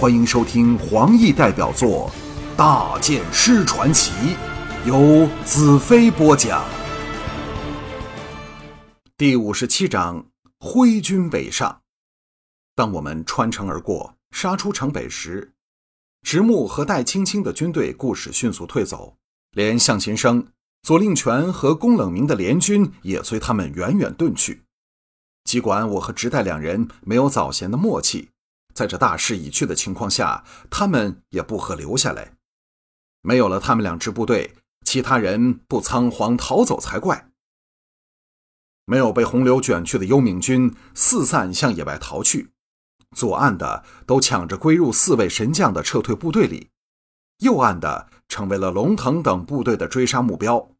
欢迎收听黄奕代表作《大剑师传奇》，由子飞播讲。第五十七章：挥军北上。当我们穿城而过，杀出城北时，直木和戴青青的军队故事迅速退走，连向秦生、左令权和宫冷明的联军也随他们远远遁去。尽管我和直代两人没有早先的默契。在这大势已去的情况下，他们也不合留下来。没有了他们两支部队，其他人不仓皇逃走才怪。没有被洪流卷去的幽冥军四散向野外逃去，左岸的都抢着归入四位神将的撤退部队里，右岸的成为了龙腾等部队的追杀目标。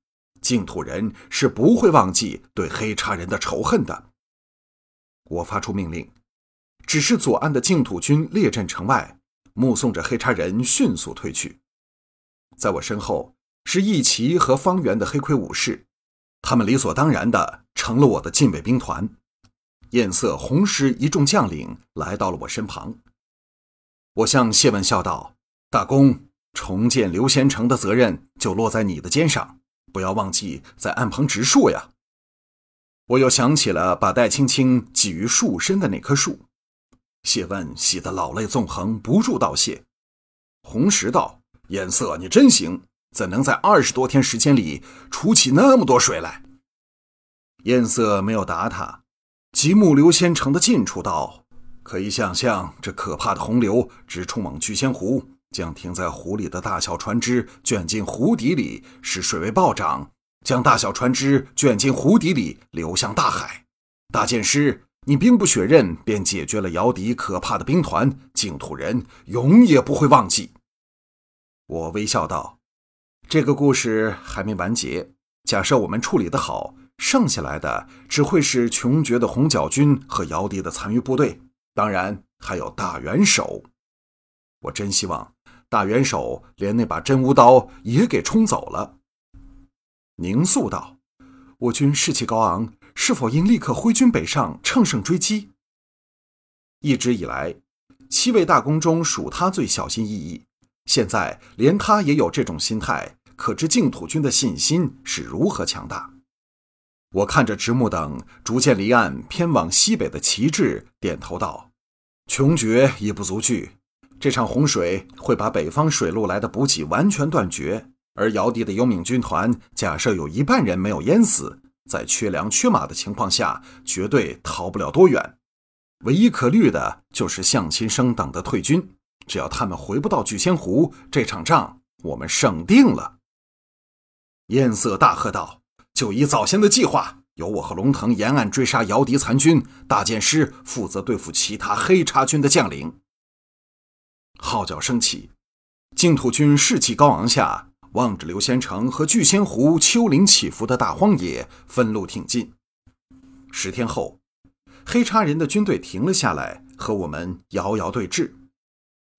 净土人是不会忘记对黑叉人的仇恨的。我发出命令。只是左岸的净土军列阵城外，目送着黑叉人迅速退去。在我身后是义旗和方圆的黑盔武士，他们理所当然的成了我的禁卫兵团。艳色、红石一众将领来到了我身旁。我向谢问笑道：“大公，重建刘仙城的责任就落在你的肩上，不要忘记在岸旁植树呀。”我又想起了把戴青青寄于树身的那棵树。谢问喜得老泪纵横，不住道谢。红石道：“颜色，你真行，怎能在二十多天时间里出起那么多水来？”颜色没有答他，极目刘仙城的近处道：“可以想象，这可怕的洪流直冲往聚仙湖，将停在湖里的大小船只卷进湖底里，使水位暴涨，将大小船只卷进湖底里，流向大海。大剑师。”你兵不血刃便解决了姚笛可怕的兵团，净土人永也不会忘记。我微笑道：“这个故事还没完结。假设我们处理的好，剩下来的只会是穷绝的红角军和姚笛的残余部队，当然还有大元首。我真希望大元首连那把真无刀也给冲走了。”宁肃道：“我军士气高昂。”是否应立刻挥军北上，乘胜追击？一直以来，七位大公中属他最小心翼翼。现在连他也有这种心态，可知净土军的信心是如何强大。我看着直木等逐渐离岸偏往西北的旗帜，点头道：“穷绝已不足惧，这场洪水会把北方水路来的补给完全断绝。而姚地的幽冥军团，假设有一半人没有淹死。”在缺粮缺马的情况下，绝对逃不了多远。唯一可虑的就是向亲生等的退军。只要他们回不到聚仙湖，这场仗我们胜定了。艳色大喝道：“就依早先的计划，由我和龙腾沿岸追杀姚敌残军，大剑师负责对付其他黑叉军的将领。”号角升起，净土军士气高昂下。望着刘仙成和聚仙湖丘陵起伏的大荒野，分路挺进。十天后，黑叉人的军队停了下来，和我们遥遥对峙。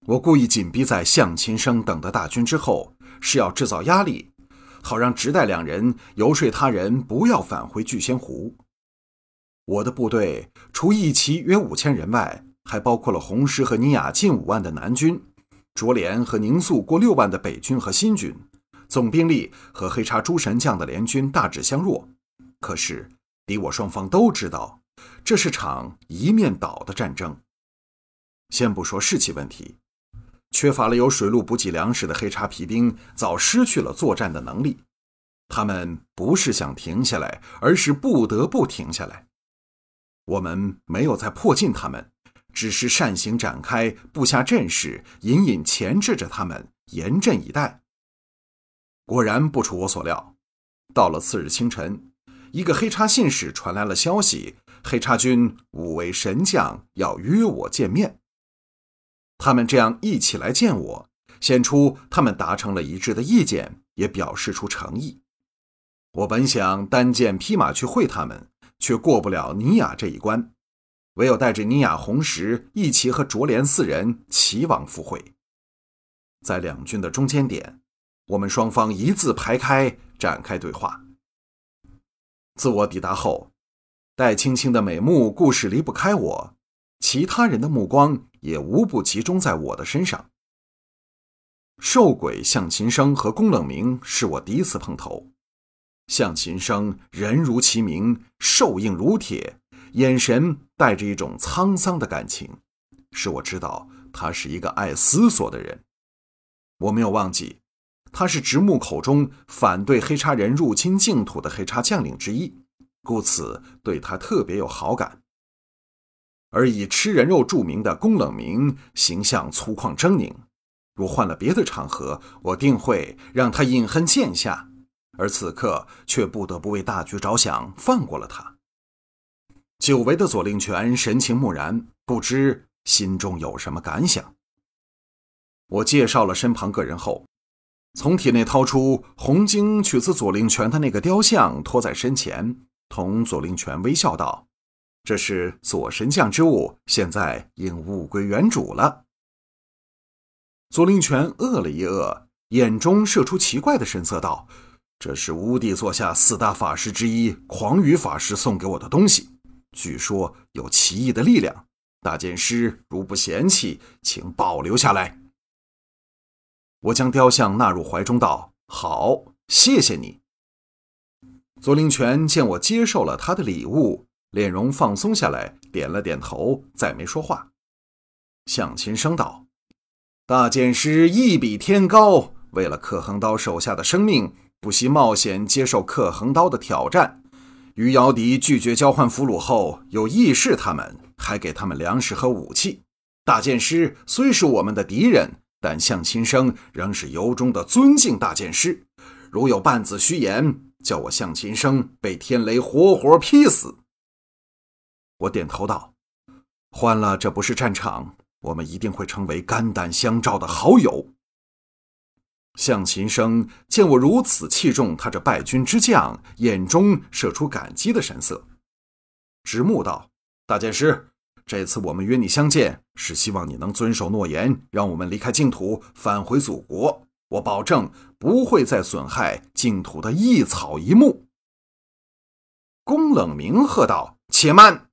我故意紧逼在向秦生等的大军之后，是要制造压力，好让直代两人游说他人不要返回聚仙湖。我的部队除义旗约五千人外，还包括了红石和尼雅近五万的南军，卓连和宁肃过六万的北军和新军。总兵力和黑叉诸神将的联军大致相若，可是敌我双方都知道，这是场一面倒的战争。先不说士气问题，缺乏了有水陆补给粮食的黑叉皮兵早失去了作战的能力。他们不是想停下来，而是不得不停下来。我们没有在迫近他们，只是扇形展开，布下阵势，隐隐钳制着他们，严阵以待。果然不出我所料，到了次日清晨，一个黑叉信使传来了消息：黑叉军五位神将要约我见面。他们这样一起来见我，显出他们达成了一致的意见，也表示出诚意。我本想单剑匹马去会他们，却过不了尼雅这一关，唯有带着尼雅、红石、一齐和卓连四人齐往赴会，在两军的中间点。我们双方一字排开，展开对话。自我抵达后，戴青青的美目故事离不开我，其他人的目光也无不集中在我的身上。瘦鬼向琴生和宫冷明是我第一次碰头。向琴生人如其名，瘦硬如铁，眼神带着一种沧桑的感情，使我知道他是一个爱思索的人。我没有忘记，他是直木口中反对黑叉人入侵净土的黑叉将领之一，故此对他特别有好感。而以吃人肉著名的宫冷明，形象粗犷狰狞。若换了别的场合，我定会让他饮恨剑下，而此刻却不得不为大局着想，放过了他。久违的左令权神情木然，不知心中有什么感想。我介绍了身旁个人后，从体内掏出红晶取自左令权的那个雕像，托在身前，同左令权微笑道：“这是左神将之物，现在应物归原主了。”左令权愕了一愕，眼中射出奇怪的神色，道：“这是乌帝座下四大法师之一狂羽法师送给我的东西，据说有奇异的力量。大剑师如不嫌弃，请保留下来。”我将雕像纳入怀中，道：“好，谢谢你。”左灵权见我接受了他的礼物，脸容放松下来，点了点头，再没说话。向琴生道。大剑师一比天高，为了克恒刀手下的生命，不惜冒险接受克恒刀的挑战。于姚笛拒绝交换俘虏后，又义释他们，还给他们粮食和武器。大剑师虽是我们的敌人，但向琴生仍是由衷的尊敬大剑师。如有半字虚言，叫我向琴生被天雷活活劈死。我点头道：“欢了，这不是战场。”我们一定会成为肝胆相照的好友。向琴生见我如此器重他这败军之将，眼中射出感激的神色，直目道：“大剑师，这次我们约你相见，是希望你能遵守诺言，让我们离开净土，返回祖国。我保证不会再损害净土的一草一木。”宫冷明喝道：“且慢！”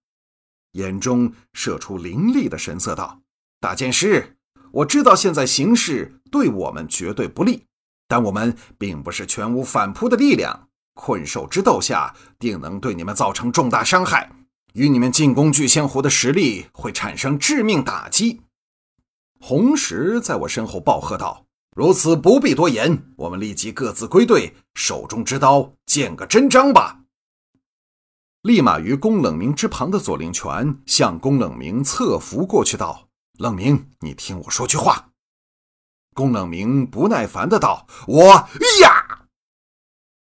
眼中射出凌厉的神色，道。大剑师，我知道现在形势对我们绝对不利，但我们并不是全无反扑的力量。困兽之斗下，定能对你们造成重大伤害，与你们进攻聚仙湖的实力会产生致命打击。红石在我身后暴喝道：“如此不必多言，我们立即各自归队，手中之刀见个真章吧。”立马于宫冷明之旁的左令权向宫冷明侧伏过去道。冷明，你听我说句话。宫冷明不耐烦的道：“我呀！”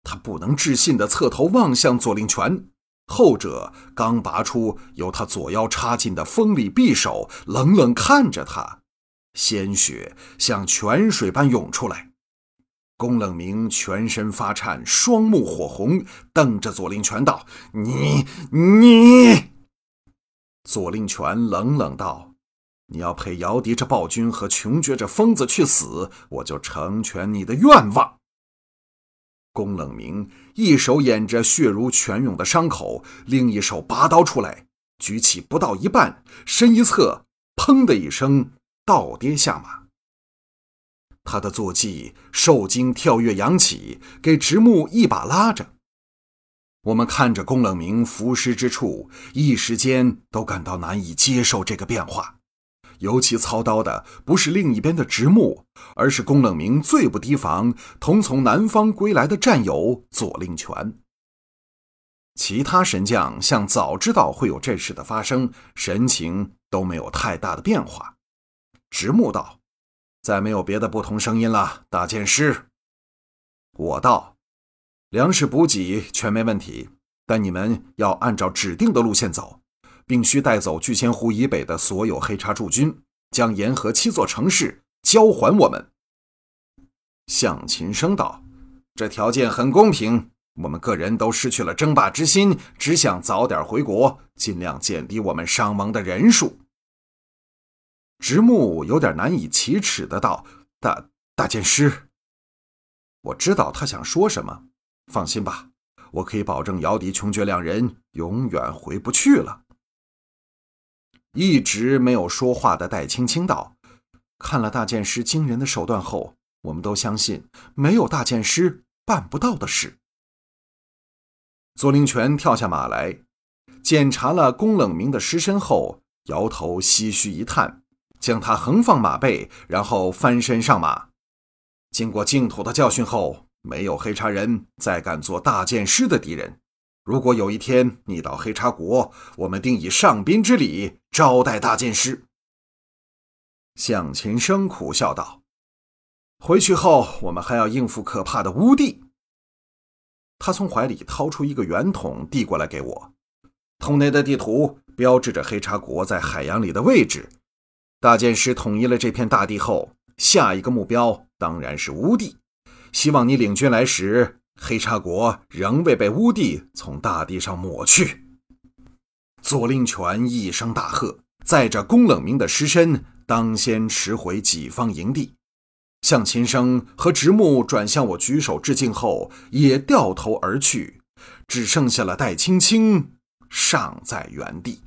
他不能置信的侧头望向左令权，后者刚拔出由他左腰插进的锋利匕首，冷冷看着他，鲜血像泉水般涌出来。宫冷明全身发颤，双目火红，瞪着左令权道：“你你！”左令权冷冷道。你要陪姚笛这暴君和穷绝这疯子去死，我就成全你的愿望。宫冷明一手掩着血如泉涌的伤口，另一手拔刀出来，举起不到一半，身一侧，砰的一声倒跌下马。他的坐骑受惊跳跃扬起，给直木一把拉着。我们看着宫冷明伏尸之处，一时间都感到难以接受这个变化。尤其操刀的不是另一边的直木，而是宫冷明最不提防同从南方归来的战友左令权。其他神将像早知道会有这事的发生，神情都没有太大的变化。直木道：“再没有别的不同声音了，大剑师。”我道：“粮食补给全没问题，但你们要按照指定的路线走。”并需带走聚仙湖以北的所有黑叉驻军，将沿河七座城市交还我们。向琴生道：“这条件很公平，我们个人都失去了争霸之心，只想早点回国，尽量减低我们伤亡的人数。”直木有点难以启齿的道：“大大剑师，我知道他想说什么。放心吧，我可以保证姚笛、穷绝两人永远回不去了。”一直没有说话的戴青青道：“看了大剑师惊人的手段后，我们都相信没有大剑师办不到的事。”左灵泉跳下马来，检查了宫冷明的尸身后，摇头唏嘘一叹，将他横放马背，然后翻身上马。经过净土的教训后，没有黑茶人再敢做大剑师的敌人。如果有一天你到黑茶国，我们定以上宾之礼招待大剑师。向琴生苦笑道：“回去后，我们还要应付可怕的乌帝。”他从怀里掏出一个圆筒，递过来给我。桶内的地图标志着黑茶国在海洋里的位置。大剑师统一了这片大地后，下一个目标当然是乌帝。希望你领军来时。黑叉国仍未被乌帝从大地上抹去。左令权一声大喝，载着宫冷明的尸身，当先驰回己方营地。向琴生和直木转向我举手致敬后，也掉头而去，只剩下了戴青青尚在原地。